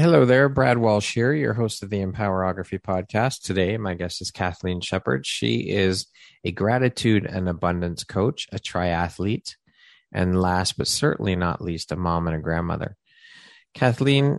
Hello there, Brad Walsh here, your host of the Empowerography podcast. Today, my guest is Kathleen Shepard. She is a gratitude and abundance coach, a triathlete, and last but certainly not least, a mom and a grandmother. Kathleen,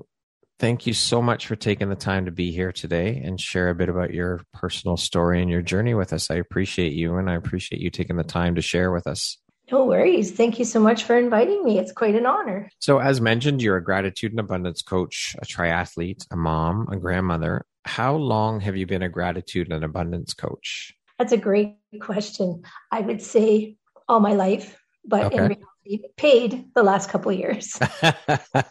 thank you so much for taking the time to be here today and share a bit about your personal story and your journey with us. I appreciate you and I appreciate you taking the time to share with us. No worries. Thank you so much for inviting me. It's quite an honor. So, as mentioned, you're a gratitude and abundance coach, a triathlete, a mom, a grandmother. How long have you been a gratitude and abundance coach? That's a great question. I would say all my life, but okay. in reality, paid the last couple of years.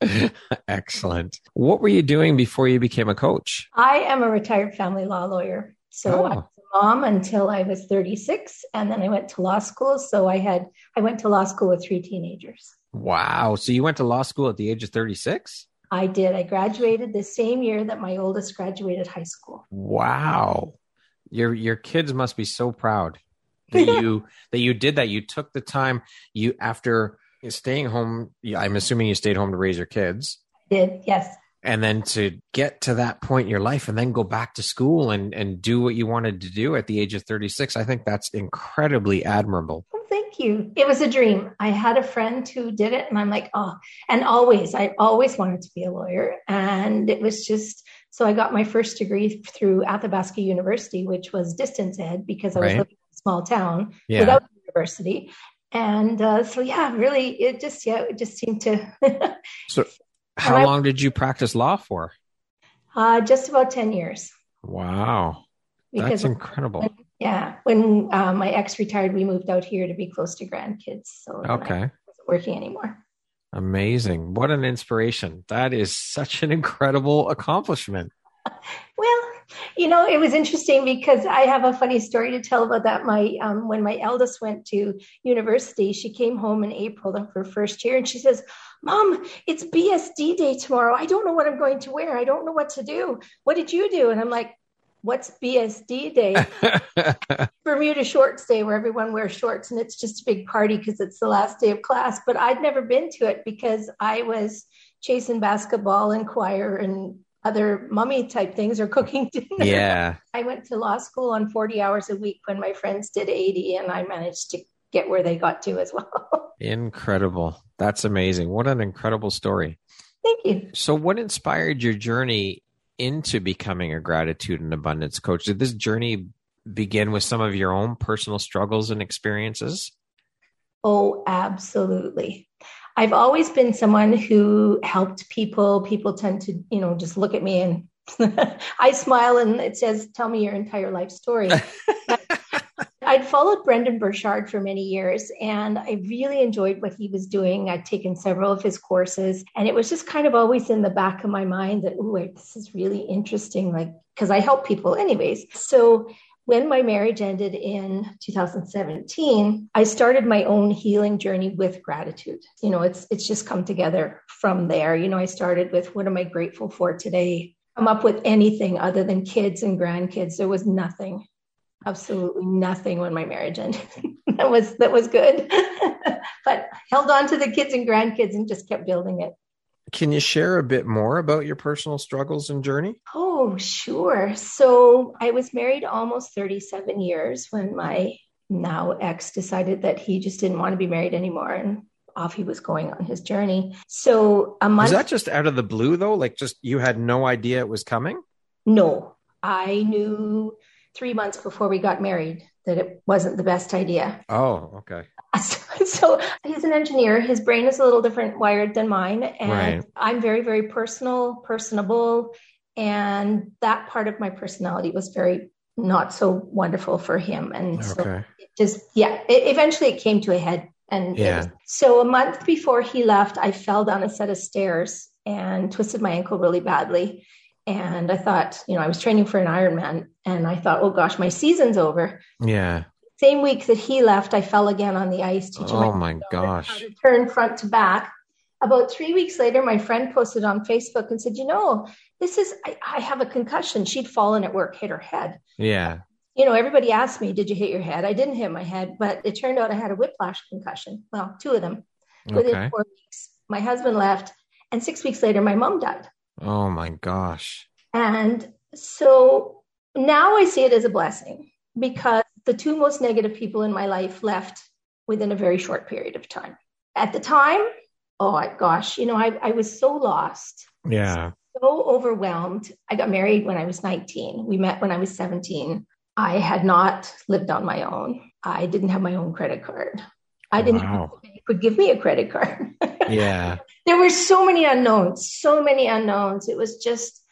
Excellent. What were you doing before you became a coach? I am a retired family law lawyer. So oh mom until I was 36 and then I went to law school so I had I went to law school with three teenagers. Wow. So you went to law school at the age of 36? I did. I graduated the same year that my oldest graduated high school. Wow. Your your kids must be so proud that you that you did that. You took the time you after staying home, I'm assuming you stayed home to raise your kids. I did. Yes and then to get to that point in your life and then go back to school and and do what you wanted to do at the age of 36 i think that's incredibly admirable well, thank you it was a dream i had a friend who did it and i'm like oh and always i always wanted to be a lawyer and it was just so i got my first degree through athabasca university which was distance ed because i was right. living in a small town yeah. without university and uh, so yeah really it just yeah it just seemed to so how I, long did you practice law for? Uh, just about 10 years. Wow. Because That's incredible. When, yeah. When uh, my ex retired, we moved out here to be close to grandkids. So okay. I wasn't working anymore. Amazing. What an inspiration. That is such an incredible accomplishment. well, you know, it was interesting because I have a funny story to tell about that. My um, when my eldest went to university, she came home in April of her first year, and she says, Mom, it's BSD day tomorrow. I don't know what I'm going to wear. I don't know what to do. What did you do? And I'm like, What's BSD day? Bermuda Shorts Day, where everyone wears shorts and it's just a big party because it's the last day of class. But I'd never been to it because I was chasing basketball and choir and other mummy type things or cooking dinner. Yeah. I went to law school on 40 hours a week when my friends did 80 and I managed to get where they got to as well. Incredible. That's amazing. What an incredible story. Thank you. So, what inspired your journey into becoming a gratitude and abundance coach? Did this journey begin with some of your own personal struggles and experiences? Oh, absolutely. I've always been someone who helped people. People tend to, you know, just look at me and I smile and it says, Tell me your entire life story. I'd followed Brendon Burchard for many years and I really enjoyed what he was doing. I'd taken several of his courses and it was just kind of always in the back of my mind that, oh, this is really interesting, like, because I help people anyways. So when my marriage ended in 2017 i started my own healing journey with gratitude you know it's it's just come together from there you know i started with what am i grateful for today come up with anything other than kids and grandkids there was nothing absolutely nothing when my marriage ended. that was that was good. but held on to the kids and grandkids and just kept building it. Can you share a bit more about your personal struggles and journey? Oh, sure. So I was married almost 37 years when my now ex decided that he just didn't want to be married anymore and off he was going on his journey. So a month Was that just out of the blue though? Like just you had no idea it was coming? No. I knew three months before we got married that it wasn't the best idea. Oh, okay. So, he's an engineer. His brain is a little different wired than mine. And Right. I'm very, very personal, personable. And that part of my personality was very not so wonderful for him. And so Okay. it just, yeah, it, eventually it came to a head. And Yeah. was- so a month before he left, I fell down a set of stairs and twisted my ankle really badly. And I thought, you know, I was training for an Ironman and I thought, oh gosh, my season's over. Yeah. Same week that he left, I fell again on the ice teaching Oh my my how gosh. to turn front to back. About three weeks later, my friend posted on Facebook and said, you know, this is, I, I have a concussion. She'd fallen at work, hit her head. Yeah. You know, everybody asked me, did you hit your head? I didn't hit my head, but it turned out I had a whiplash concussion. Well, two of them within Okay. four weeks. My husband left, and six weeks later, my mom died. Oh my gosh. And so now I see it as a blessing because the two most negative people in my life left within a very short period of time. At the time, oh my gosh, you know, I, I was so lost, Yeah. so overwhelmed. I got married when I was 19. We met when I was 17. I had not lived on my own. I didn't have my own credit card. I didn't have Wow. the bank would give me a credit card. Yeah. there were so many unknowns, so many unknowns. It was just,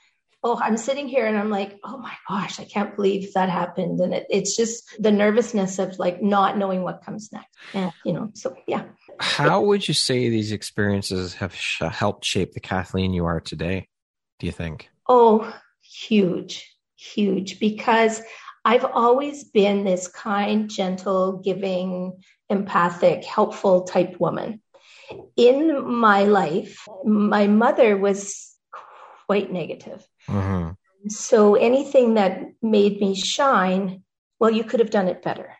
oh, I'm sitting here and I'm like, oh my gosh, I can't believe that happened. And it, it's just the nervousness of like not knowing what comes next. And, you know, so yeah. How would you say these experiences have sh- helped shape the Kathleen you are today? Do you think? Oh, huge, huge, because I've always been this kind, gentle, giving, empathic, helpful type woman. In my life, my mother was quite negative. Hmm So anything that made me shine, well, you could have done it better.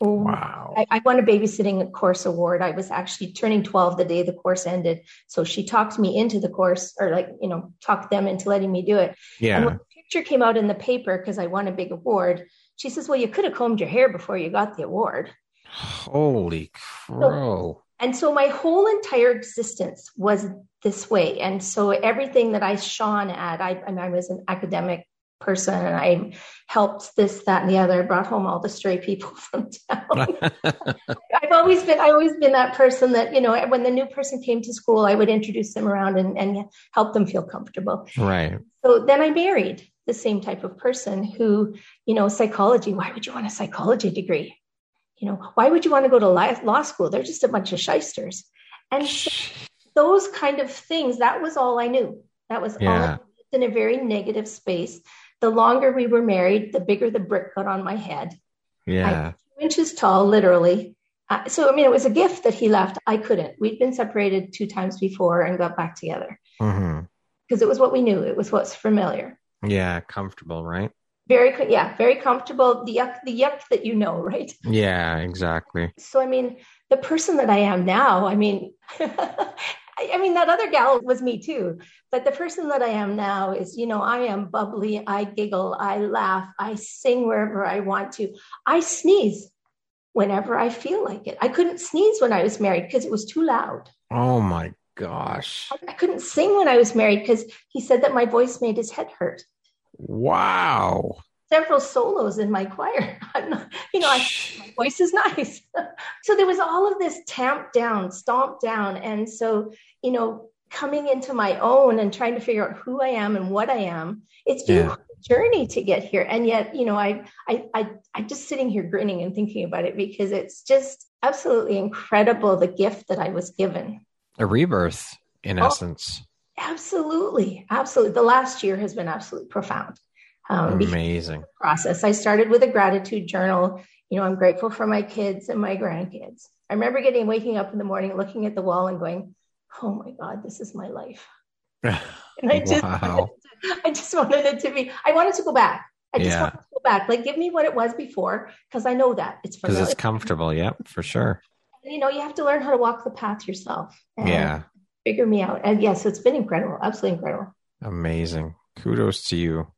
Wow. I, I won a babysitting course award. I was actually turning 12 the day the course ended. So she talked me into the course or like, you know, talked them into letting me do it. And Yeah. when the picture came out in the paper because I won a big award, she says, Well, you could have combed your hair before you got the award. Holy crow. And so my whole entire existence was this way. And so everything that I shone at, I, I, mean, I was an academic person and I helped this, that, and the other. I brought home all the stray people from town. I've always been, I've always been that person that, you know, when the new person came to school, I would introduce them around and, and help them feel comfortable. right. So then I married the same type of person who, you know, psychology, why would you want a psychology degree? You know, why would you want to go to law school? They're just a bunch of shysters. And so those kind of things, that was all I knew. That was all I Yeah. lived in a very negative space. The longer we were married, the bigger the brick got on my head. Yeah. Two inches tall, literally. Uh, so, I mean, it was a gift that he left. I couldn't. We'd been separated two times before and got back together because it was what we knew. It was what's familiar. Yeah. Comfortable, right? very yeah very comfortable the yuck the yuck that you know right Yeah, exactly. so i mean the person that i am now i mean I, I mean that other gal was me too. But the person that i am now is you know i am bubbly i giggle i laugh i sing wherever i want to. I sneeze whenever i feel like it. I couldn't sneeze when i was married because it was too loud. Oh my gosh. i couldn't sing when i was married because he said that my voice made his head hurt. Wow. Several solos in my choir I'm not, you know I, my voice is nice. so there was all of this tamped down, stomped down. And so, you know, coming into my own and trying to figure out who I am and what I am, it's been Yeah. a journey to get here. And yet, you know, I, I, I, I'm just sitting here grinning and thinking about it because it's just absolutely incredible the gift that I was given. A rebirth, in Oh. essence. Absolutely. Absolutely. The last year has been absolutely profound. Um, Amazing. process. I started with a gratitude journal. You know, I'm grateful for my kids and my grandkids. I remember getting waking up in the morning, looking at the wall and going, "Oh my God, this is my life." And I just, Wow. I just wanted it to be. I wanted to go back. I just Yeah. wanted to go back. Like, give me what it was before, because I know that it's Because it's comfortable. Yep, for sure. you know, you have to learn how to walk the path yourself. And Yeah. Figure me out. And yes, it's been incredible. Absolutely incredible. Amazing. Kudos to you.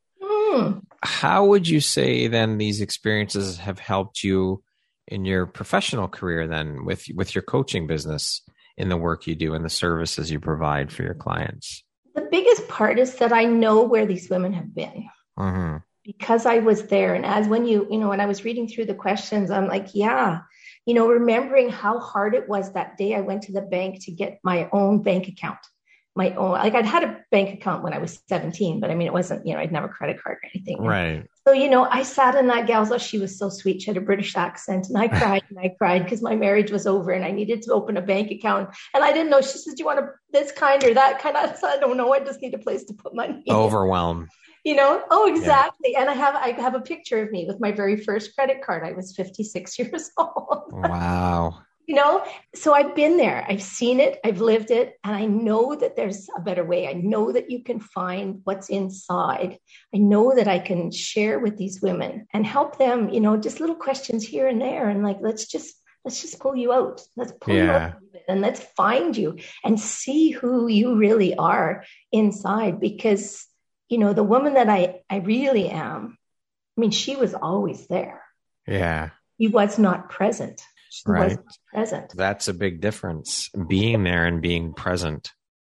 How would you say then these experiences have helped you in your professional career then with with your coaching business in the work you do and the services you provide for your clients? The biggest part is that I know where these women have been. hmm because I was there. And as when you, you know, when I was reading through the questions, I'm like, yeah, you know, remembering how hard it was that day I went to the bank to get my own bank account my own like I'd had a bank account when I was 17, but I mean it wasn't, you know, I'd never credit card or anything. Right. So, you know, I sat in that gal's oh, she was so sweet. She had a British accent and I cried and I cried because my marriage was over and I needed to open a bank account. And I didn't know. She says, Do you want a, this kind or that kind? I said, I don't know. I just need a place to put money. Overwhelm. You know, oh exactly. Yeah. And I have I have a picture of me with my very first credit card. I was 56 years old. Wow you know so i've been there. I've seen it. I've lived it. And i know that there's a better way. I know that you can find what's inside. I know that i can share with these women and help them you know just little questions here and there. And like let's just let's just pull you out. Let's pull yeah. you out and let's find you and see who you really are inside. Because you know the woman that i i really am i mean she was always there. Yeah. He was not present right. present. That's a big difference, being there and being present.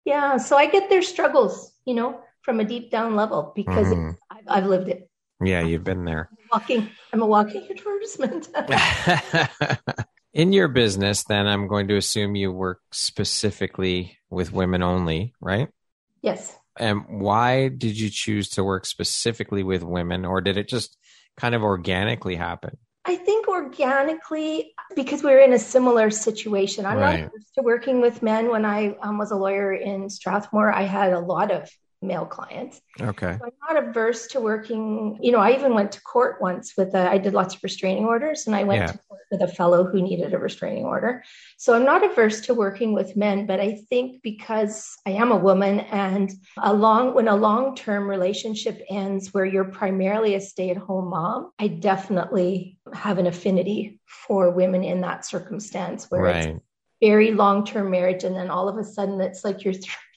Yeah. So I get their struggles, you know, from a deep down level because mm. I've, I've, lived it. Yeah, you've been there. I'm walking, I'm a walking advertisement. In your business, then I'm going to assume you work specifically with women only, right? Yes. And why did you choose to work specifically with women, or did it just kind of organically happen? I think organically, because we are in a similar situation. I'm right. not used to working with men. When I um, was a lawyer in Strathmore, I had a lot of male clients. Okay. So I'm not averse to working. You know, I even went to court once with a, I did lots of restraining orders and I went yeah. to court with a fellow who needed a restraining order. So I'm not averse to working with men, but I think because I am a woman and a long, when a long-term relationship ends where you're primarily a stay-at-home mom, I definitely have an affinity for women in that circumstance where right. it's very long-term marriage and then all of a sudden it's like you're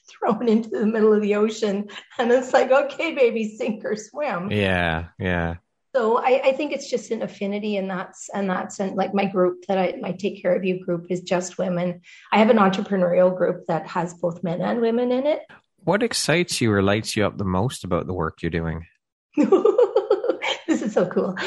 thrown into the middle of the ocean and it's like okay baby sink or swim yeah yeah so I, I, think it's just an affinity and that's and that's and like my group that I my take care of you group is just women. I have an entrepreneurial group that has both men and women in it. What excites you or lights you up the most about the work you're doing? this is so cool.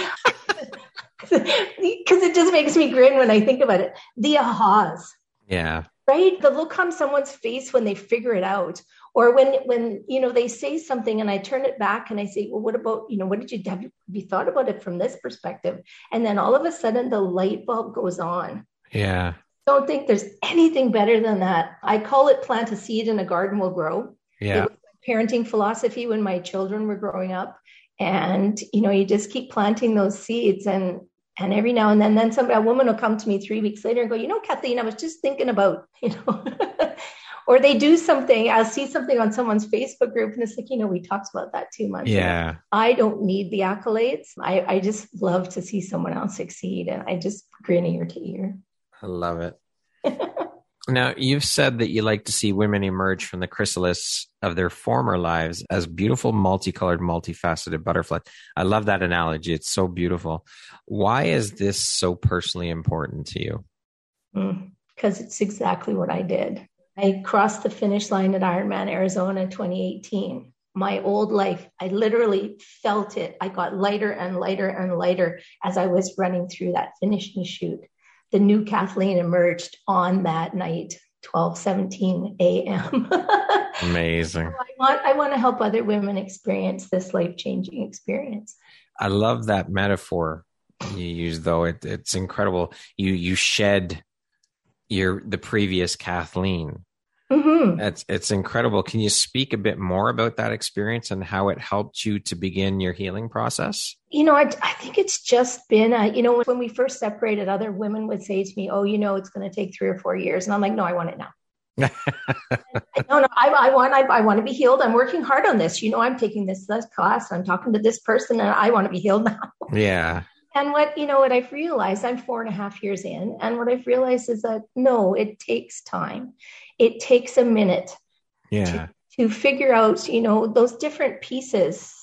Because it just makes me grin when I think about it. The ahas. Yeah right? The look on someone's face when they figure it out or when when you know they say something and i turn it back and i say well what about you know what did you have you thought about it from this perspective? And then all of a sudden the light bulb goes on. Yeah. Don't think there's anything better than that. I call it plant a seed and a garden will grow. Yeah. Parenting philosophy when my children were growing up. And you know you just keep planting those seeds and and every now and then, then somebody, a woman will come to me three weeks later and go, you know, Kathleen, I was just thinking about, you know, or they do something. I'll see something on someone's Facebook group and it's like, you know, we talked about that two months yeah. Ago. I don't need the accolades. I, I just love to see someone else succeed. And I just grin ear to ear. I love it. Now, you've said that you like to see women emerge from the chrysalis of their former lives as beautiful, multicolored, multifaceted butterflies. I love that analogy. It's so beautiful. Why is this so personally important to you? Because mm, it's exactly what I did. I crossed the finish line at Ironman Arizona 2018. My old life, I literally felt it. I got lighter and lighter and lighter as I was running through that finishing chute the new Kathleen emerged on that night, 12 17 a.m. Amazing. So I want I want to help other women experience this life-changing experience. I love that metaphor you use though. It, it's incredible. You you shed your the previous Kathleen Mm-hmm. It's it's incredible. Can you speak a bit more about that experience and how it helped you to begin your healing process? You know, I, I think it's just been, a, you know, when we first separated, other women would say to me, "Oh, you know, it's going to take three or four years," and I'm like, "No, I want it now." no, no, I, I want, I, I, want to be healed. I'm working hard on this. You know, I'm taking this, this class. I'm talking to this person, and I want to be healed now. Yeah. And what, you know, what I've realized, I'm four and a half years in, and what I've realized is that no, it takes time. It takes a minute. Yeah. To, to figure out, you know, those different pieces,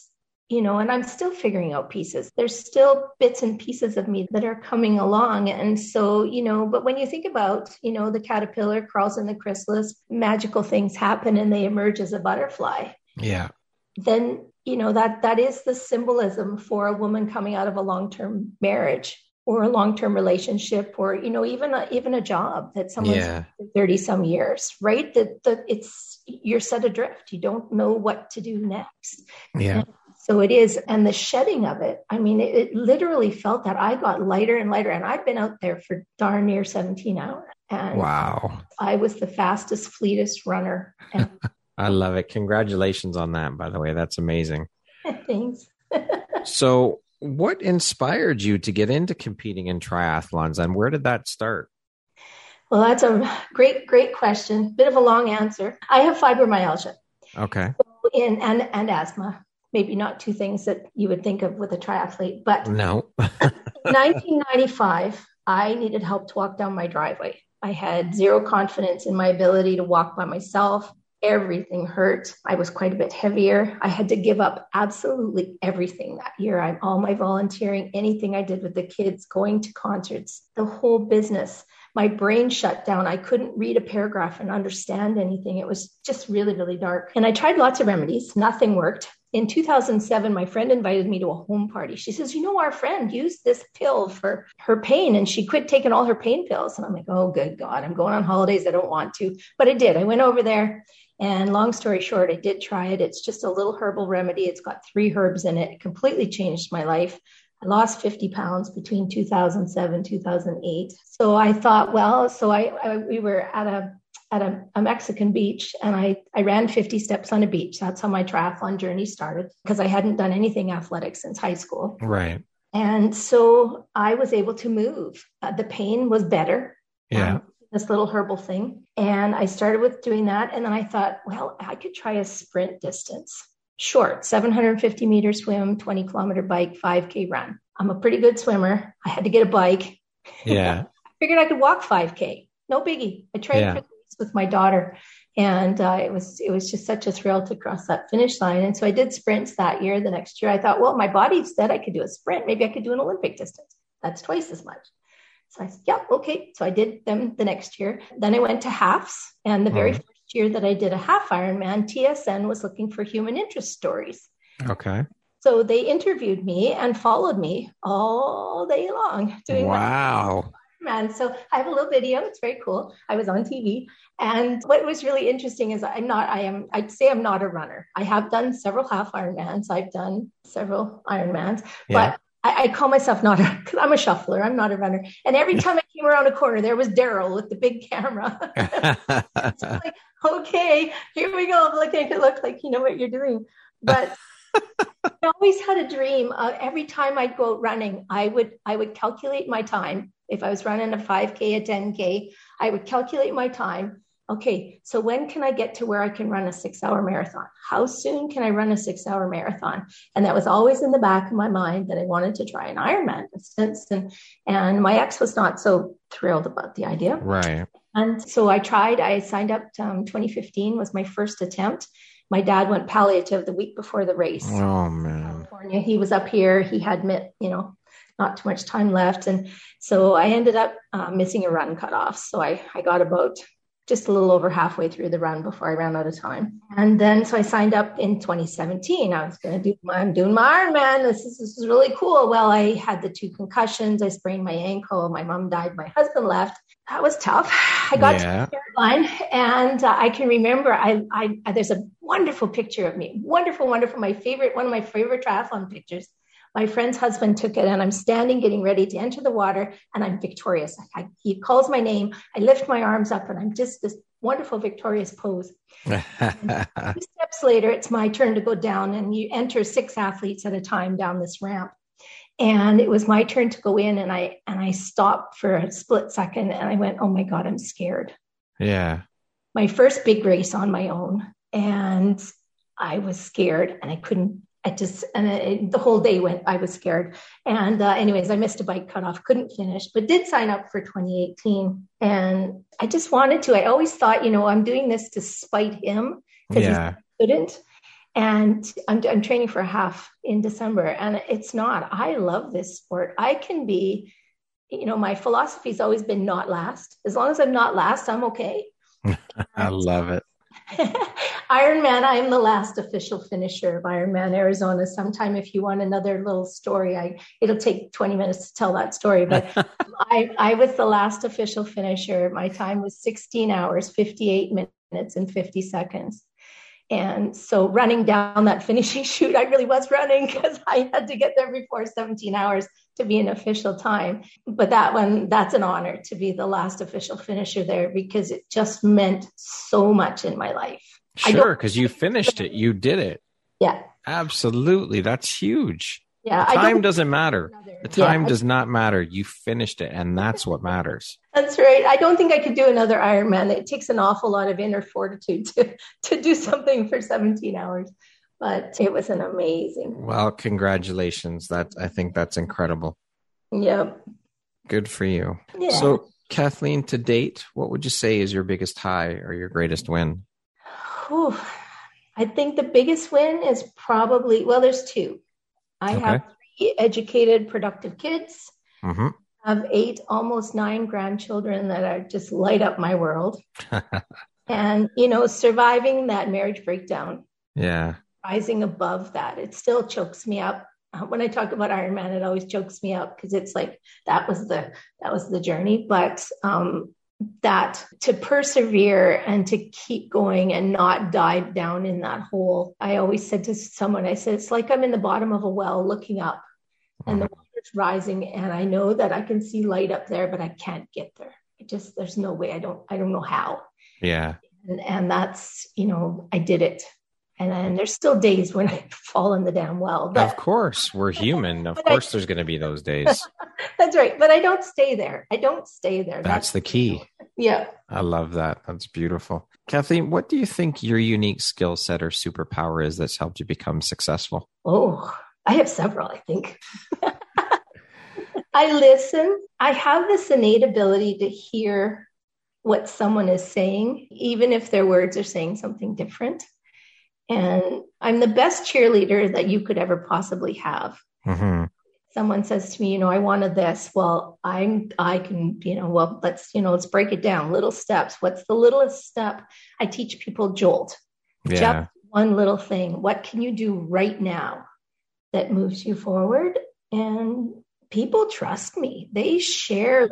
you know, and I'm still figuring out pieces. There's still bits and pieces of me that are coming along. And so, you know, but when you think about, you know, the caterpillar crawls in the chrysalis, magical things happen and they emerge as a butterfly. Yeah. Then you know that that is the symbolism for a woman coming out of a long-term marriage or a long-term relationship or you know even a, even a job that someone's yeah. 30 some years right that that it's you're set adrift you don't know what to do next yeah and so it is and the shedding of it i mean it, it, literally felt that i got lighter and lighter and i've been out there for darn near 17 hours and wow i was the fastest fleetest runner and I love it. Congratulations on that, by the way. That's amazing. Thanks. so, what inspired you to get into competing in triathlons and where did that start? Well, that's a great, great question. Bit of a long answer. I have fibromyalgia. Okay. In, and, and asthma. Maybe not two things that you would think of with a triathlete, but no. 1995, I needed help to walk down my driveway. I had zero confidence in my ability to walk by myself everything hurt. I was quite a bit heavier. I had to give up absolutely everything that year. I'm all my volunteering, anything I did with the kids, going to concerts, the whole business. My brain shut down. I couldn't read a paragraph and understand anything. It was just really, really dark. And I tried lots of remedies. Nothing worked. In 2007, my friend invited me to a home party. She says, You know, our friend used this pill for her pain and she quit taking all her pain pills. And I'm like, Oh, good God, I'm going on holidays. I don't want to. But I did. I went over there and long story short, I did try it. It's just a little herbal remedy. It's got three herbs in it. It completely changed my life. I lost 50 pounds between 2007 2008. So I thought, well, so I, I we were at a at a, a, Mexican beach and I, I ran 50 steps on a beach. That's how my triathlon journey started because I hadn't done anything athletic since high school. Right. And so I was able to move. Uh, the pain was better. Yeah. Um, this little herbal thing. And I started with doing that. And then I thought, well, I could try a sprint distance, short, 750 meter swim, 20 kilometer bike, 5K run. I'm a pretty good swimmer. I had to get a bike. Yeah. I figured I could walk 5K. No biggie. I trained yeah. for this with my daughter. And uh, it was it was just such a thrill to cross that finish line. And so I did sprints that year. The next year, I thought, well, my body said I could do a sprint. Maybe I could do an Olympic distance. That's twice as much. So I said, yeah, okay. So I did them the next year. Then I went to halves. And the very mm-hmm. first year that I did a half Ironman, TSN was looking for human interest stories. Okay. So they interviewed me and followed me all day long doing wow. Man, so I have a little video. It's very cool. I was on TV, and what was really interesting is I'm not. I am. I'd say I'm not a runner. I have done several half Ironmans. I've done several Ironmans, yeah. but I, I, call myself not a, cause I'm a shuffler. I'm not a runner. And every time I came around a corner, there was Daryl with the big camera. like, okay, here we go. Look, it look like you know what you're doing. But I always had a dream. Uh, every time I'd go running, I would I would calculate my time. If I was running a 5K, a 10K, I would calculate my time okay, so when can I get to where I can run a six hour marathon? How soon can I run a six hour marathon? And that was always in the back of my mind that I wanted to try an Ironman distance. And, and my ex was not so thrilled about the idea. Right. And so I tried, I signed up, um, 2015 was my first attempt. My dad went palliative the week before the race. Oh man. California. He was up here. He had met, you know, not too much time left. And so I ended up uh, missing a run cutoff. So I, I got about just a little over halfway through the run before I ran out of time. And then so I signed up in 2017. I was going to do my, I'm doing my Ironman. This is, this is really cool. Well, I had the two concussions. I sprained my ankle. My mom died. My husband left. That was tough. I got yeah. to the line and uh, I can remember I, I, there's a wonderful picture of me. Wonderful, wonderful. My favorite, one of my favorite triathlon pictures my friend's husband took it, and I'm standing getting ready to enter the water, and I'm victorious. I, he calls my name. I lift my arms up, and I'm just this wonderful victorious pose. two steps later, it's my turn to go down, and you enter six athletes at a time down this ramp. And it was my turn to go in, and I and I stopped for a split second, and I went, "Oh my god, I'm scared." Yeah. My first big race on my own, and I was scared, and I couldn't I just and it, the whole day went. I was scared, and uh, anyways, I missed a bike cutoff, couldn't finish, but did sign up for 2018, and I just wanted to. I always thought, you know, I'm doing this to spite him because yeah. he couldn't, and I'm I'm training for a half in December, and it's not. I love this sport. I can be, you know, my philosophy's always been not last. As long as I'm not last, I'm okay. I love it. Ironman, I'm the last official finisher of Ironman Arizona. Sometime if you want another little story, I it'll take 20 minutes to tell that story. But I, I was the last official finisher. My time was 16 hours, 58 minutes, and 50 seconds. And so running down that finishing chute, I really was running because I had to get there before 17 hours to be an official time. But that one, that's an honor to be the last official finisher there because it just meant so much in my life. Sure, because you finished it. You did it. Yeah. Absolutely. That's huge. Yeah. Time doesn't matter. The time Yeah, does not matter. You finished it, and that's what matters. That's right. I don't think I could do another Ironman. It takes an awful lot of inner fortitude to, to do something for 17 hours. But it was an amazing. Well, congratulations. That I think that's incredible. Yep. Good for you. Yeah. So, Kathleen, to date, what would you say is your biggest high or your greatest win? Whew. I think the biggest win is probably, well, there's two. I Okay. have three educated, productive kids. hmm I have eight, almost nine grandchildren that are just light up my world. and, you know, surviving that marriage breakdown, yeah. rising above that, it still chokes me up. Uh, When I talk about Ironman, it always chokes me up because it's like that was the that was the journey. But um, that to persevere and to keep going and not dive down in that hole. I always said to someone, I said, it's like I'm in the bottom of a well looking up and the uh-huh. water's rising and I know that I can see light up there, but I can't get there. I just there's no way. I don't I don't know how. Yeah. And and that's, you know, I did it. And then there's still days when I fall in the damn well. Of course, we're human. Of But I- course, there's going to be those days. that's right. But I don't stay there. I don't stay there. That's the key. yeah. I love that. That's beautiful. Kathleen, what do you think your unique skill set or superpower is that's helped you become successful? Oh, I have several, I think. I listen. I have this innate ability to hear what someone is saying, even if their words are saying something different. And I'm the best cheerleader that you could ever possibly have. hmm Someone says to me, you know, I wanted this. Well, I'm, I can, you know, well, let's, you know, let's break it down. Little steps. What's the littlest step? I teach people jolt. Yeah. Just one little thing. What can you do right now that moves you forward? And people trust me. They share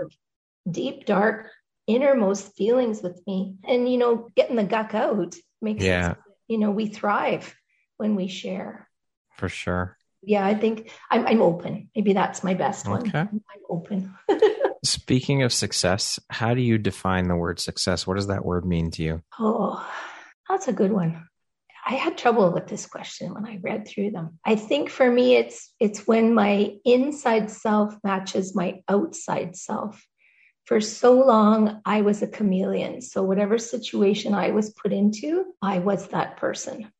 deep, dark, innermost feelings with me. And, you know, getting the guck out makes Yeah. You know, we thrive when we share. For sure. Yeah, I think I'm, I'm open. Maybe that's my best one. Okay. I'm open. Speaking of success, how do you define the word success? What does that word mean to you? Oh, that's a good one. I had trouble with this question when I read through them. I think for me it's it's when my inside self matches my outside self. For so long I was a chameleon. So whatever situation I was put into, I was that person.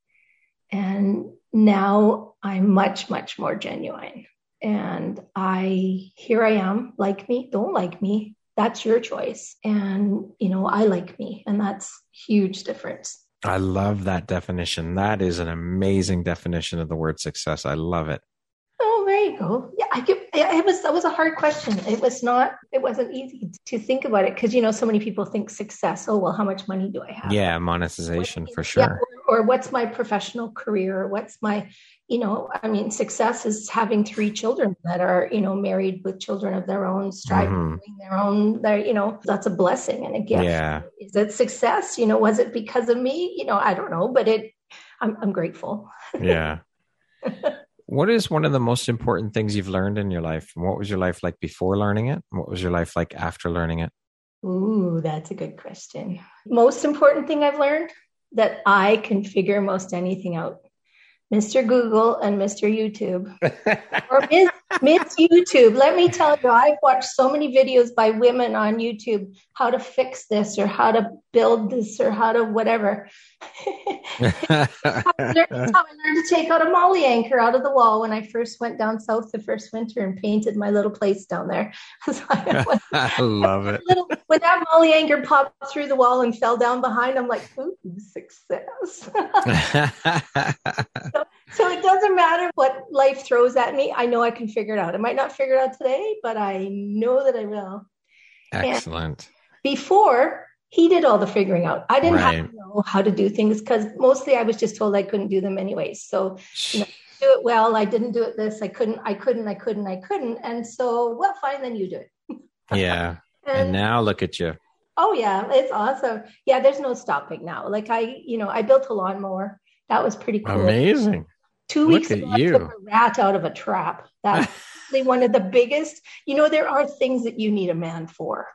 And now I'm much much more genuine. And I here I am, like me, don't like me, that's your choice and you know i like me and that's huge difference I love that definition. That is an amazing definition of the word success. I love it. oh there you go yeah i could it was that was a hard question it was not it wasn't easy to think about it because you know so many people think success oh well how much money do i have Yeah, monetization for Yeah, sure. or, or what's my professional career or what's my you know i mean success is having three children that are you know married with children of their own striving Mhm. their own their you know that's a blessing and a gift Yeah. is it success you know was it because of me you know i don't know but it i'm, I'm grateful Yeah. what is one of the most important things you've learned in your life? And what was your life like before learning it? And what was your life like after learning it? ooh that's a good question most important thing i've learned that i can figure most anything out mr google and mr youtube or Miss, Miss YouTube. Let me tell you, I've watched so many videos by women on YouTube how to fix this or how to build this or how to whatever. That's how I learned to take out a molly anchor out of the wall when I first went down south the first winter and painted my little place down there. So I was- I love it. little, when that molly anchor popped through the wall and fell down behind, I'm like, ooh, success. So it doesn't matter what life throws at me. I know I can figure it out. I might not figure it out today, but I know that I will. Excellent. Before, he did all the figuring out. I didn't Right. have to know how to do things because mostly I was just told I couldn't do them anyways. So you know, do it well. I didn't do it this. I couldn't. I couldn't. I couldn't. I couldn't. And so, well, fine. Then you do it. yeah. And And, now look at you. oh yeah, it's awesome. Yeah, there's no stopping now. Like I, you know, I built a lawnmower. That was pretty cool. Amazing. Two Look weeks ago, I took a rat out of a trap. That's probably one of the biggest. You know, there are things that you need a man for.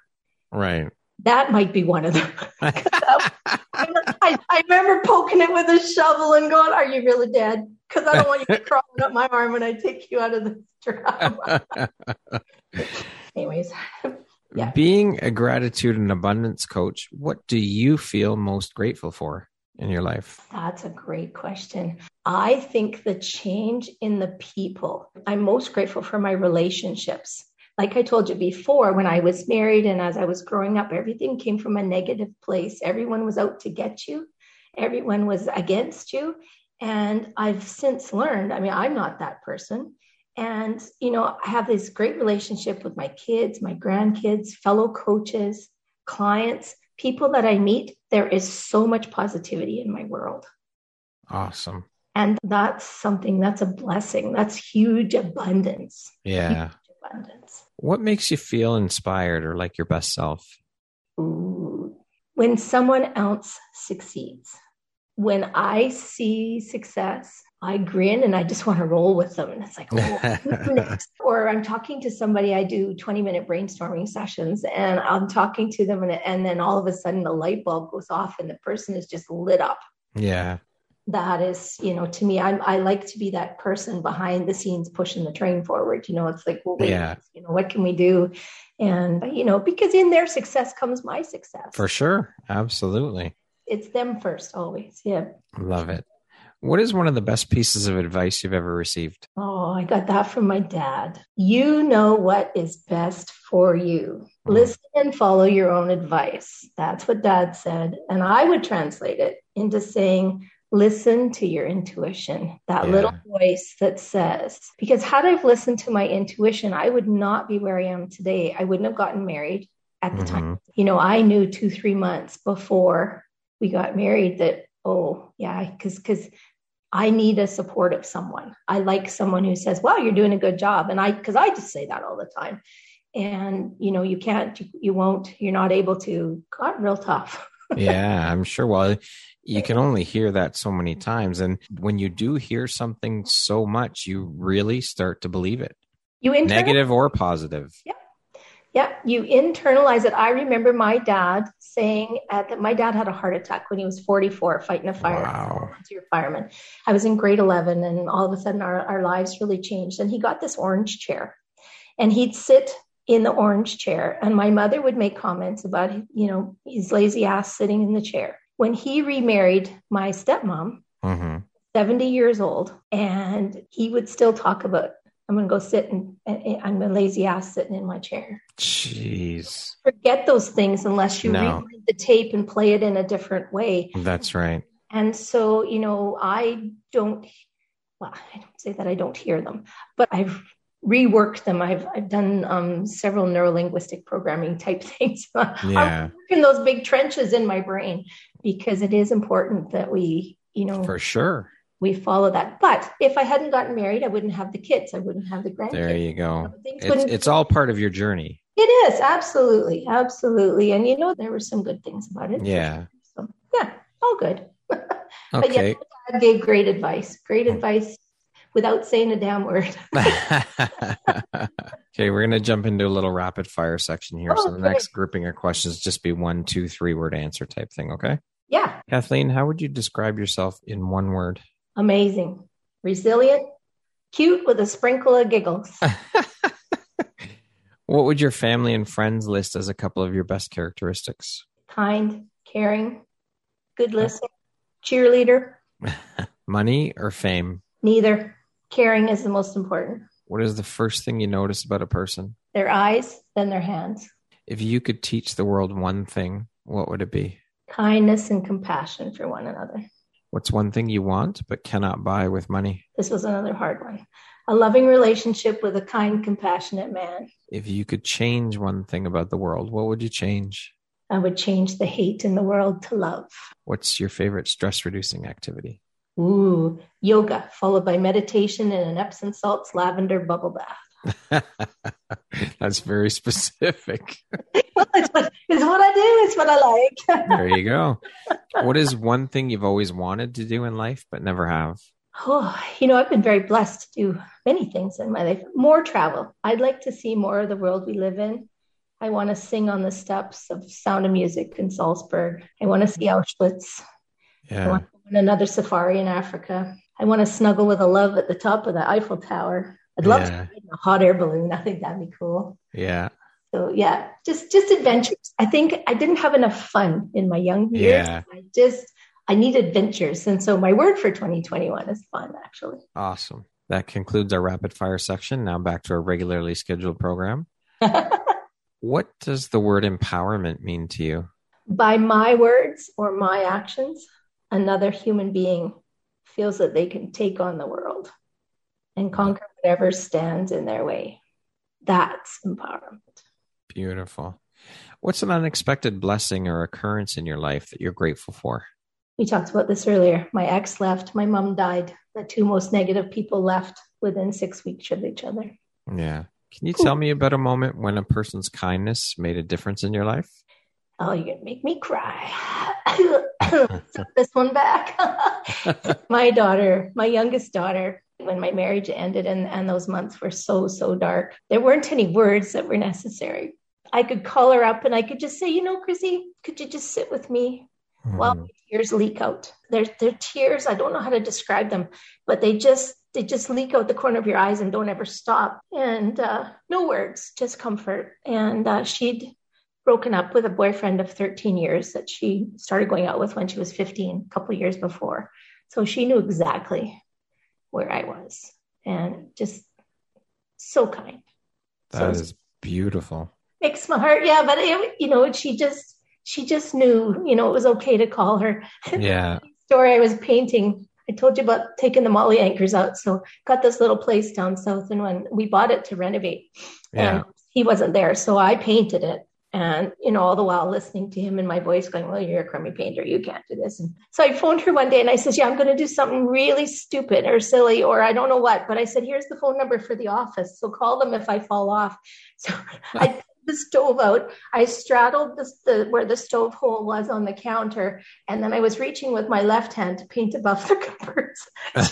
Right. That might be one of them. I, I remember poking it with a shovel and going, "Are you really dead?" Because I don't want you crawling up my arm when I take you out of the trap. Anyways, Yeah. Being a gratitude and abundance coach, what do you feel most grateful for in your life? that's a great question. I think the change in the people. I'm most grateful for my relationships. Like I told you before, when I was married and as I was growing up, everything came from a negative place. Everyone was out to get you, everyone was against you. And I've since learned, I mean, I'm not that person. And, you know, I have this great relationship with my kids, my grandkids, fellow coaches, clients, people that I meet. There is so much positivity in my world. Awesome. And that's something that's a blessing. That's huge abundance. Yeah. Huge abundance. What makes you feel inspired or like your best self? Ooh. When someone else succeeds, when I see success, I grin and I just want to roll with them. And it's like, oh, next? or I'm talking to somebody, I do 20 minute brainstorming sessions and I'm talking to them, and, and then all of a sudden the light bulb goes off and the person is just lit up. Yeah. that is, you know, to me, I'm, I like to be that person behind the scenes pushing the train forward. You know, it's like, well, wait, Yeah. you know, what can we do? And, you know, because in their success comes my success. For sure. Absolutely. It's them first, always. Yeah. Love it. What is one of the best pieces of advice you've ever received? Oh, I got that from my dad. You know what is best for you. Mm. Listen and follow your own advice. That's what dad said. And I would translate it into saying, listen to your intuition, that Yeah. little voice that says, because had I listened to my intuition, I would not be where I am today. I wouldn't have gotten married at the time. You know, I knew two, three months before we got married that, oh, yeah, because, because, I need a supportive someone. I like someone who says, "Wow, you're doing a good job." And I cuz I just say that all the time. And you know, you can't you, won't you're not able to got real tough. yeah, I'm sure. Well, you can only hear that so many times. And when you do hear something so much, you really start to believe it, You negative or positive. Yeah, you internalize it. I remember my dad saying at that my dad had a heart attack when he was 44 fighting a fire. Wow. Volunteer fireman. I was in grade 11 and all of a sudden our, our lives really changed. And he got this orange chair and he'd sit in the orange chair. And my mother would make comments about, you know, his lazy ass sitting in the chair. When he remarried my stepmom, hmm 70 years old, and he would still talk about, I'm going to go sit and, and I'm a lazy ass sitting in my chair Jeez. forget those things unless you No. rewind the tape and play it in a different way. That's right. And so, you know, I don't, well, I don't say that I don't hear them, but I've reworked them. I've, I've done um, several neurolinguistic programming type things. Yeah, I'm working those big trenches in my brain because it is important that we, you know, for sure. We follow that. But if I hadn't gotten married, I wouldn't have the kids. I wouldn't have the grandkids. There you go. It's, it's all part of your journey. It is absolutely, absolutely, and you know there were some good things about it. Yeah. So, yeah, all good. But yeah, Okay. dad gave great advice. Great mm. advice without saying a damn word. okay, we're going to jump into a little rapid fire section here. So the Okay. next grouping of questions just be one, two, three word answer type thing. Okay. Yeah, Kathleen, how would you describe yourself in one word? Amazing, resilient, cute with a sprinkle of giggles. What would your family and friends list as a couple of your best characteristics? kind, caring, good listener, cheerleader. Money or fame? Neither. Caring is the most important. What is the first thing you notice about a person? Their eyes, then their hands. If you could teach the world one thing, what would it be? Kindness and compassion for one another. What's one thing you want but cannot buy with money? This was another hard one. A loving relationship with a kind, compassionate man. If you could change one thing about the world, what would you change? I would change the hate in the world to love. What's your favorite stress reducing activity? Ooh, yoga, followed by meditation and an Epsom salts lavender bubble bath. That's very specific. it's, what, it's what I do. It's what I like. there you go. What is one thing you've always wanted to do in life but never have? Oh, you know, I've been very blessed to do many things in my life. More travel. I'd like to see more of the world we live in. I want to sing on the steps of Sound of Music in Salzburg. I want to see Auschwitz. Yeah. I want another safari in Africa. I want to snuggle with a love at the top of the Eiffel Tower. I'd love yeah. to ride in a hot air balloon. I think that'd be cool. Yeah. So yeah, just just adventures. I think I didn't have enough fun in my young years. Yeah. I just I need adventures, and so my word for 2021 is fun. Actually. Awesome. That concludes our rapid fire section. Now back to our regularly scheduled program. what does the word empowerment mean to you? By my words or my actions, another human being feels that they can take on the world and conquer whatever stands in their way. That's empowerment. Beautiful. What's an unexpected blessing or occurrence in your life that you're grateful for? We talked about this earlier. My ex left, my mom died. The two most negative people left within six weeks of each other. Yeah. Can you tell me about a moment when a person's kindness made a difference in your life? Oh, you're going to make me cry. this one back. my daughter, my youngest daughter, when my marriage ended and, and those months were so, so dark, there weren't any words that were necessary. I could call her up and I could just say, you know, Chrissy, could you just sit with me mm. while tears leak out? They're, they're tears. I don't know how to describe them, but they just, they just leak out the corner of your eyes and don't ever stop. And uh, no words, just comfort. And uh, she'd broken up with a boyfriend of 13 years that she started going out with when she was 15, a couple years before. So she knew exactly where I was and just so kind. That so is beautiful. Makes my heart, yeah. But it, you know, she just she just knew, you know, it was okay to call her. Yeah. Story I was painting. I told you about taking the molly anchors out. So got this little place down south, and when we bought it to renovate, yeah. and he wasn't there, so I painted it and, you know, all the while listening to him and my voice going, well, you're a crummy painter. You can't do this. And so I phoned her one day and I said, yeah, I'm going to do something really stupid or silly, or I don't know what. But I said, here's the phone number for the office. So call them if I fall off. So I the stove out. I straddled the, the, where the stove hole was on the counter. And then I was reaching with my left hand to paint above the cupboards. well,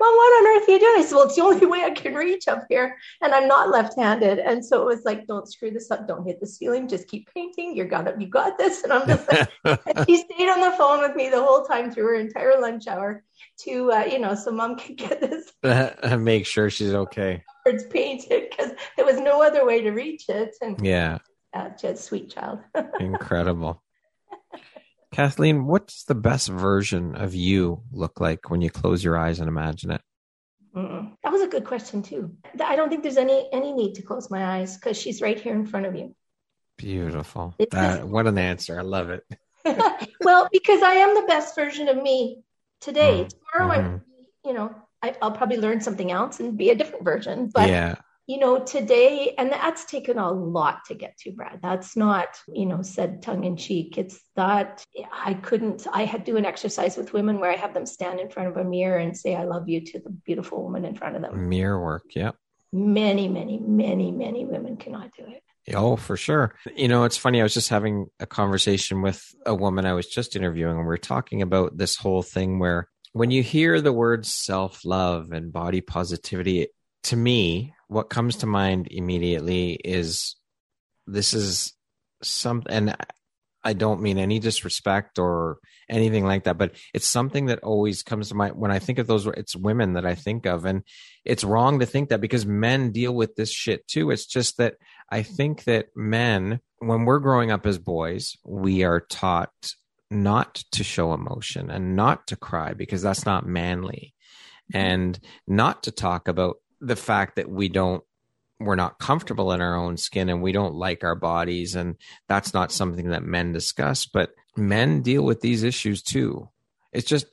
what on earth are you doing? I said, well, it's the only way I can reach up here. And I'm not left-handed. And so it was like, don't screw this up. Don't hit the ceiling. Just keep painting. You got it. You got this. And I'm just like, she stayed on the phone with me the whole time through her entire lunch hour to, uh, you know, so mom could get this. And make sure she's okay. It's painted because there was no other way to reach it. And yeah. Uh, just sweet child. Incredible. Kathleen, what's the best version of you look like when you close your eyes and imagine it? Mm-mm. That was a good question too. I don't think there's any any need to close my eyes because she's right here in front of you. Beautiful. That, what an answer. I love it. well, because I am the best version of me today. Mm. Tomorrow, mm-hmm. I, you know, I, will probably learn something else and be a different version. But yeah you know, today, and that's taken a lot to get to, Brad. That's not, you know, said tongue in cheek. It's that I couldn't, I had to do an exercise with women where I have them stand in front of a mirror and say, I love you to the beautiful woman in front of them. Mirror work. Yeah. Many, many, many, many women cannot do it. Oh, for sure. You know, it's funny. I was just having a conversation with a woman I was just interviewing, and we we're talking about this whole thing where when you hear the words self love and body positivity, to me, what comes to mind immediately is this is something, and I don't mean any disrespect or anything like that, but it's something that always comes to mind when I think of those. It's women that I think of, and it's wrong to think that because men deal with this shit too. It's just that I think that men, when we're growing up as boys, we are taught not to show emotion and not to cry because that's not manly. Mm-hmm. And not to talk about the fact that we don't we're not comfortable in our own skin and we don't like our bodies. And that's not something that men discuss but men deal with these issues too. It's just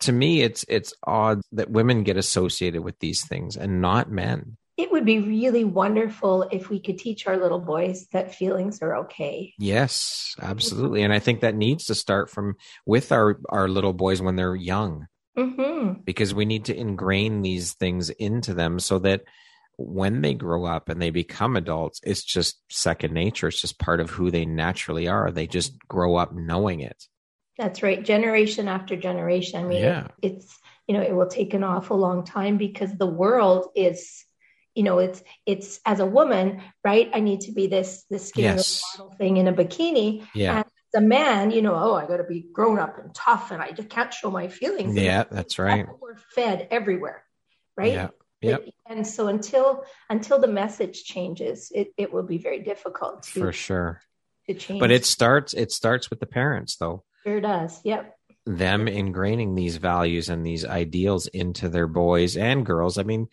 to me it's it's odd that women get associated with these things and not men it would be really wonderful if we could teach our little boys that feelings are okay. Yes, absolutely. And I think that needs to start from with our, our little boys when they're young. Mm-hmm. Because we need to ingrain these things into them so that when they grow up and they become adults, it's just second nature. It's just part of who they naturally are. They just grow up knowing it. That's right. Generation after generation. I mean, yeah. it, it's, you know, it will take an awful long time because the world is you know it's it's as a woman right i need to be this this skinny yes. model thing in a bikini yeah and as a man you know oh i got to be grown up and tough and i just can't show my feelings yeah that's right we're fed everywhere right yeah Yep. And so until until the message changes, it, it will be very difficult to, for sure to change. But it starts it starts with the parents though. Sure does. Yep. Them ingraining these values and these ideals into their boys and girls. I mean,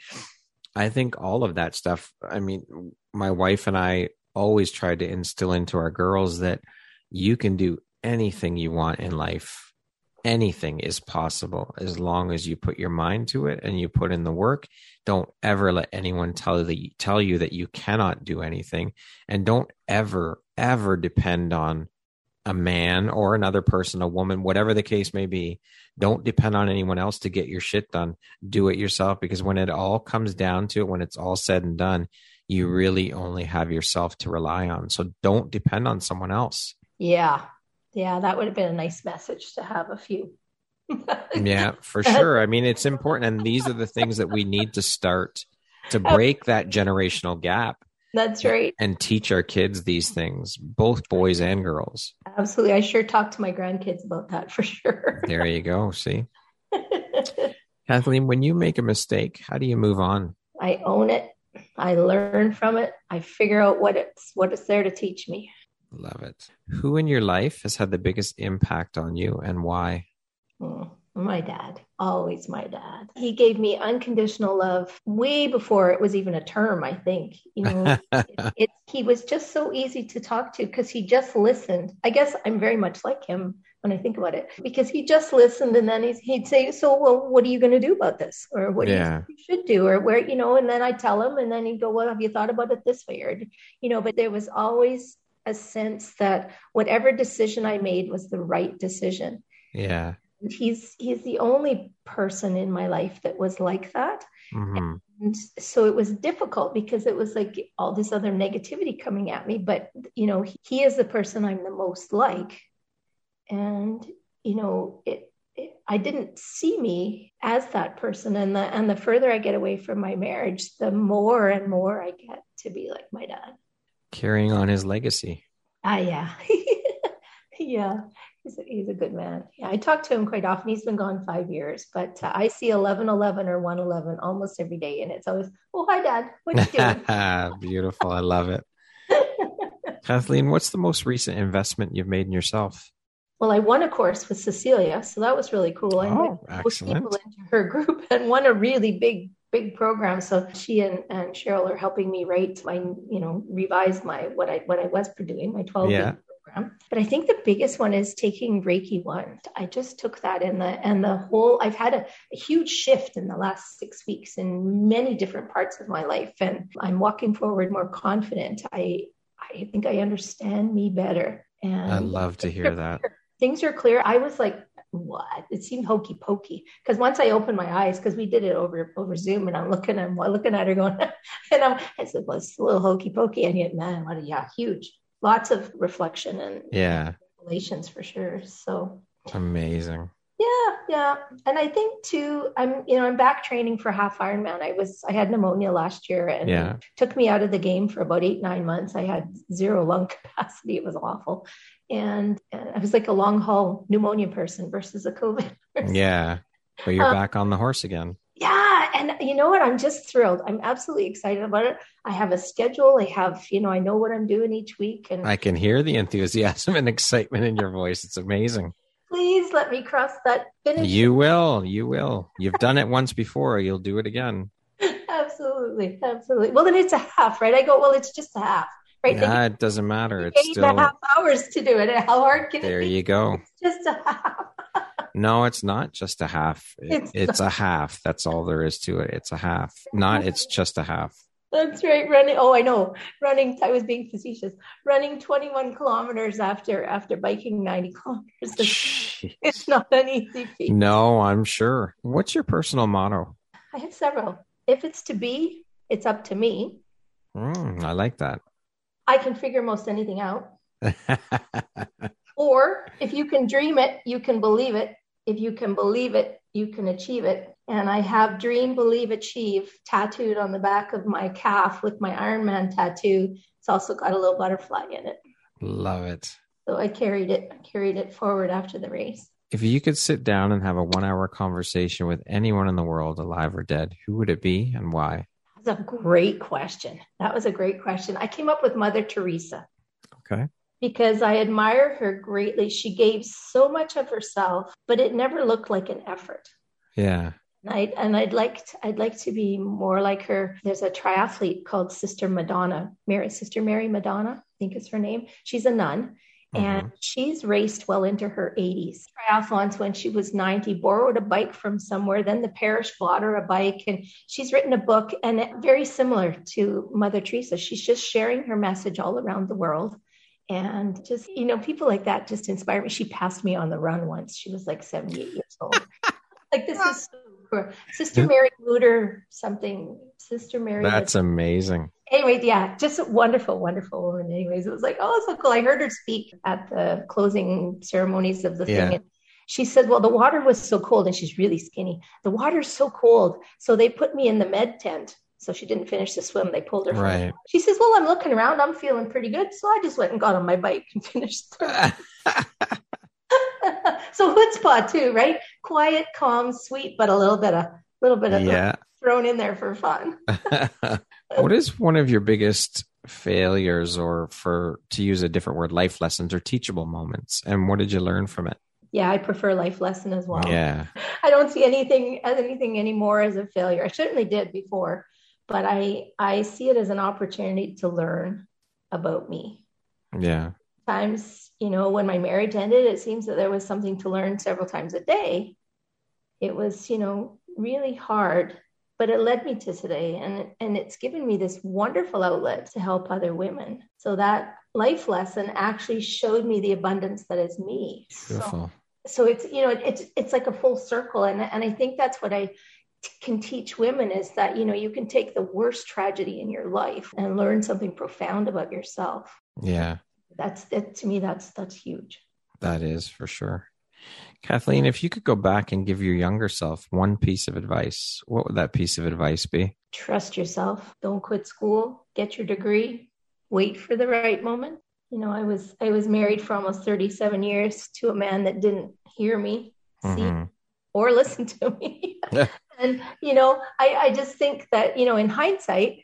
I think all of that stuff. I mean, my wife and I always tried to instill into our girls that you can do anything you want in life. Anything is possible as long as you put your mind to it and you put in the work. Don't ever let anyone tell you tell you that you cannot do anything, and don't ever ever depend on a man or another person, a woman, whatever the case may be. Don't depend on anyone else to get your shit done. Do it yourself because when it all comes down to it, when it's all said and done, you really only have yourself to rely on. So don't depend on someone else. Yeah. Yeah. That would have been a nice message to have a few. yeah, for sure. I mean, it's important. And these are the things that we need to start to oh. break that generational gap that's right. And teach our kids these things, both boys and girls. Absolutely. I sure talk to my grandkids about that for sure. there you go. See? Kathleen, when you make a mistake, how do you move on? I own it. I learn from it. I figure out what it's what it's there to teach me. Love it. Who in your life has had the biggest impact on you and why? Mm. My dad, always my dad. He gave me unconditional love way before it was even a term, I think. You know, it, it, he was just so easy to talk to because he just listened. I guess I'm very much like him when I think about it because he just listened and then he'd say, So, well, what are you going to do about this? Or what yeah. do you, you should do? Or where, you know, and then I tell him and then he'd go, Well, have you thought about it this way? Or, you know, but there was always a sense that whatever decision I made was the right decision. Yeah he's he's the only person in my life that was like that. Mm-hmm. and so it was difficult because it was like all this other negativity coming at me but you know he, he is the person i'm the most like. And you know it, it, i didn't see me as that person. And the and the further i get away from my marriage the more and more i get to be like my dad. Carrying on his legacy. Ah yeah. Yeah he's a, he's a good man. Yeah, I talk to him quite often. He's been gone five years, but uh, I see eleven eleven or one eleven almost every day, and it's always, "Oh, hi, Dad. What you doing?" Beautiful. I love it. Kathleen, what's the most recent investment you've made in yourself? Well, I won a course with Cecilia, so that was really cool. I oh, excellent. people into her group and won a really big big program. So she and, and Cheryl are helping me write my, you know, revise my what I what I was doing, my 12 yeah program. But I think the biggest one is taking Reiki one. I just took that in the and the whole I've had a, a huge shift in the last six weeks in many different parts of my life. And I'm walking forward more confident. I I think I understand me better. And I love to hear that. Things are clear. I was like, what? It seemed hokey pokey. Because once I opened my eyes, because we did it over over Zoom, and I'm looking, I'm looking at her going, and I'm, I said, well, it's a little hokey pokey, and yet, man, what a yeah, huge lots of reflection and yeah relations for sure. So amazing. Yeah, yeah. And I think too, I'm you know, I'm back training for half Ironman. I was I had pneumonia last year and yeah. took me out of the game for about eight, nine months. I had zero lung capacity. It was awful. And, and I was like a long haul pneumonia person versus a COVID person. Yeah. But you're um, back on the horse again. And you know what? I'm just thrilled. I'm absolutely excited about it. I have a schedule. I have, you know, I know what I'm doing each week. And I can hear the enthusiasm and excitement in your voice. It's amazing. Please let me cross that finish. You will. You will. You've done it once before. You'll do it again. absolutely. Absolutely. Well, then it's a half, right? I go, well, it's just a half. Right? Yeah, it doesn't matter. It's still a half hours to do it. How hard can there it be? There you go. It's just a half. No, it's not just a half. It, it's, it's a half. That's all there is to it. It's a half. Not it's just a half. That's right. Running. Oh, I know. Running. I was being facetious. Running 21 kilometers after after biking 90 kilometers. It's not an easy feat. No, I'm sure. What's your personal motto? I have several. If it's to be, it's up to me. Mm, I like that. I can figure most anything out. or if you can dream it, you can believe it. If you can believe it, you can achieve it. And I have dream, believe, achieve tattooed on the back of my calf with my Ironman tattoo. It's also got a little butterfly in it. Love it. So I carried it, carried it forward after the race. If you could sit down and have a one hour conversation with anyone in the world, alive or dead, who would it be and why? That's a great question. That was a great question. I came up with Mother Teresa. Okay. Because I admire her greatly. She gave so much of herself, but it never looked like an effort. Yeah. And I'd, and I'd like to, I'd like to be more like her. There's a triathlete called Sister Madonna, Mary, Sister Mary Madonna, I think is her name. She's a nun, and mm-hmm. she's raced well into her 80s. Triathlons when she was 90, borrowed a bike from somewhere. Then the parish bought her a bike, and she's written a book, and very similar to Mother Teresa. She's just sharing her message all around the world. And just, you know, people like that just inspire me. She passed me on the run once. She was like 78 years old. like, this is so Sister Mary Luter, something. Sister Mary. That's amazing. Anyway, yeah, just a wonderful, wonderful woman. Anyways, it was like, oh, so cool. I heard her speak at the closing ceremonies of the yeah. thing. And she said, well, the water was so cold, and she's really skinny. The water's so cold. So they put me in the med tent. So she didn't finish the swim. They pulled her. Right. She says, well, I'm looking around. I'm feeling pretty good. So I just went and got on my bike and finished. so chutzpah too, right? Quiet, calm, sweet, but a little bit of little bit of yeah. thrown in there for fun. what is one of your biggest failures or for to use a different word, life lessons or teachable moments? And what did you learn from it? Yeah, I prefer life lesson as well. Yeah. I don't see anything as anything anymore as a failure. I certainly did before, but I I see it as an opportunity to learn about me. Yeah. Times you know, when my marriage ended, it seems that there was something to learn several times a day. It was, you know, really hard, but it led me to today. And, and it's given me this wonderful outlet to help other women. So that life lesson actually showed me the abundance that is me. Beautiful. So, so it's, you know, it's, it's like a full circle. And, and I think that's what I can teach women is that, you know, you can take the worst tragedy in your life and learn something profound about yourself. Yeah. That's that to me that's that's huge. That is for sure. Kathleen if you could go back and give your younger self one piece of advice what would that piece of advice be? Trust yourself. Don't quit school. Get your degree. Wait for the right moment. You know i was i was married for almost 37 years to a man that didn't hear me see mm-hmm. or listen to me and you know I, I just think that you know in hindsight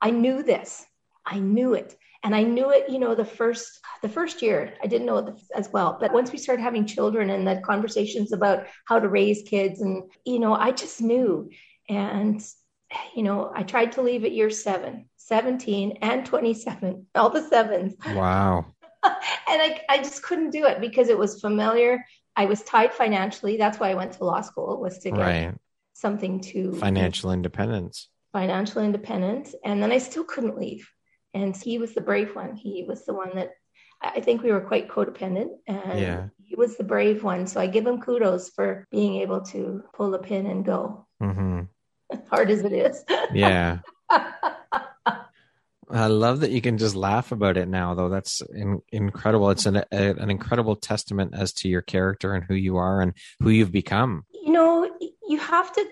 i knew this. I knew it. And i knew it you know the first the first year. I didn't know it as well. But once we started having children and the conversations about how to raise kids and you know i just knew. And you know i tried to leave at year seven 17 and 27 all the sevens. Wow. And I, I just couldn't do it because it was familiar. I was tied financially. That's why i went to law school was to get right. Something to financial independence financial independence and then i still couldn't leave and he was the brave one. He was the one that I think we were quite codependent, and yeah. he was the brave one. So I give him kudos for being able to pull the pin and go. Mm-hmm. Hard as it is. Yeah. I love that you can just laugh about it now, though. That's in, incredible. It's an a, an incredible testament as to your character and who you are and who you've become. You know, you have to.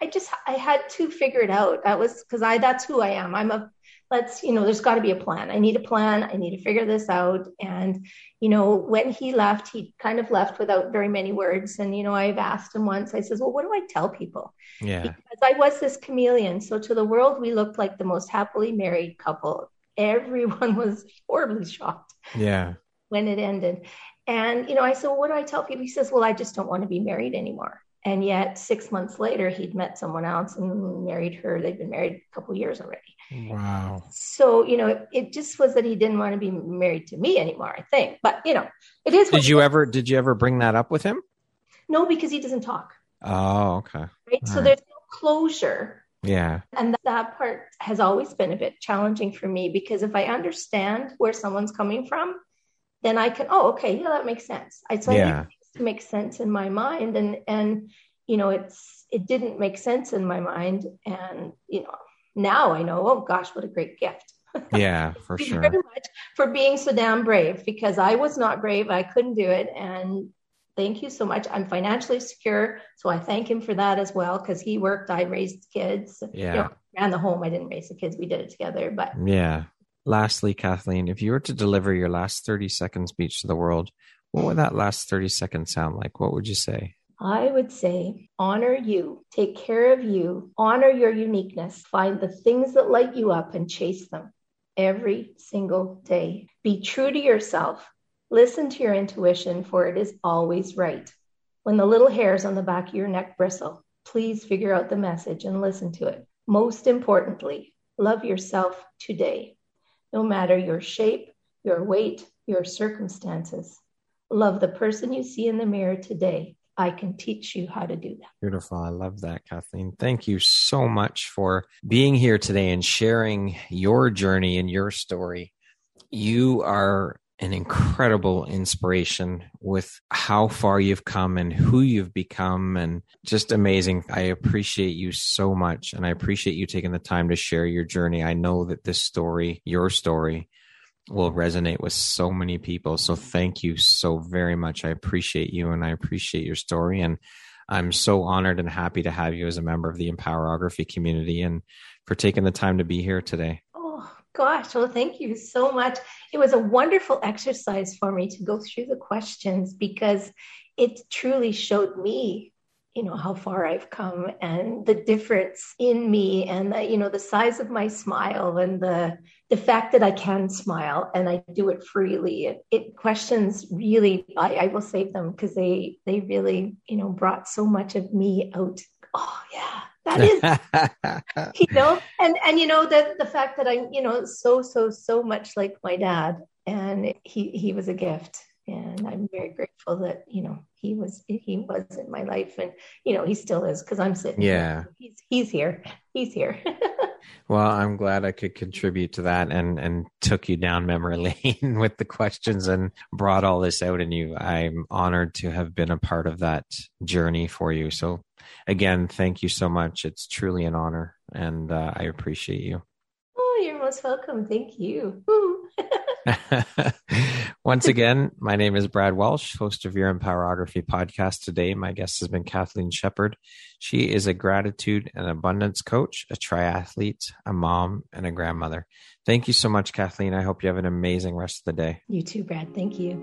I just I had to figure it out. That was because I that's who I am. I'm a let's you know there's got to be a plan. I need a plan. I need to figure this out. And you know when he left he kind of left without very many words. And you know i've asked him once i says well what do i tell people? Yeah. Because i was this chameleon. So to the world we looked like the most happily married couple. Everyone was horribly shocked yeah. when it ended. And you know i said well, what do i tell people? He says well i just don't want to be married anymore and yet six months later he'd met someone else and married her. They'd been married a couple years already. Wow. So you know it, it, just was that he didn't want to be married to me anymore i think. But you know it is did you ever did you ever bring that up with him? No because he doesn't talk. Oh okay. Right? All so right. there's no closure. Yeah. And that part has always been a bit challenging for me because if I understand where someone's coming from, then I can, oh, okay, yeah, that makes sense. I so yeah. It makes sense in my mind. And and you know, it's it didn't make sense in my mind. And you know, now I know, oh gosh, what a great gift. Yeah, for sure. Very much for being so damn brave because I was not brave. I couldn't do it. And thank you so much. I'm financially secure. So I thank him for that as well because he worked, I raised kids. Yeah. You know, ran the home. I didn't raise the kids. We did it together. But yeah. Lastly, Kathleen, if you were to deliver your last 30 second speech to the world, what would that last 30 seconds sound like? What would you say? I would say honor you, take care of you, honor your uniqueness, find the things that light you up and chase them every single day. Be true to yourself. Listen to your intuition, for it is always right. When the little hairs on the back of your neck bristle, please figure out the message and listen to it. Most importantly, love yourself today, no matter your shape, your weight, your circumstances. Love the person you see in the mirror today I can teach you how to do that. Beautiful. I love that, Kathleen. Thank you so much for being here today and sharing your journey and your story. You are an incredible inspiration with how far you've come and who you've become and just amazing. I appreciate you so much and I appreciate you taking the time to share your journey. I know that this story, your story, will resonate with so many people. So thank you so very much. I appreciate you and I appreciate your story. And I'm so honored and happy to have you as a member of the Empowerography community and for taking the time to be here today. Oh, gosh. Well, thank you so much. It was a wonderful exercise for me to go through the questions because it truly showed me you know how far i've come and the difference in me and the, you know the size of my smile and the the fact that i can smile and i do it freely it, it questions really I, I will save them because they they really you know brought so much of me out. Oh yeah that is you know and and you know the the fact that i'm you know so so so much like my dad and he he was a gift and i'm very grateful that you know he was he was in my life and you know he still is because i'm sitting yeah. He's he's here. He's here. Well i'm glad i could contribute to that and and took you down memory lane with the questions and brought all this out in you i'm honored to have been a part of that journey for you. So again thank you so much. It's truly an honor and uh, i appreciate you. Oh you're most welcome. Thank you Once again, my name is Brad Walsh, host of your Empowerography podcast. Today, my guest has been Kathleen Shepard. She is a gratitude and abundance coach, a triathlete, a mom, and a grandmother. Thank you so much, Kathleen. I hope you have an amazing rest of the day. You too, Brad. Thank you.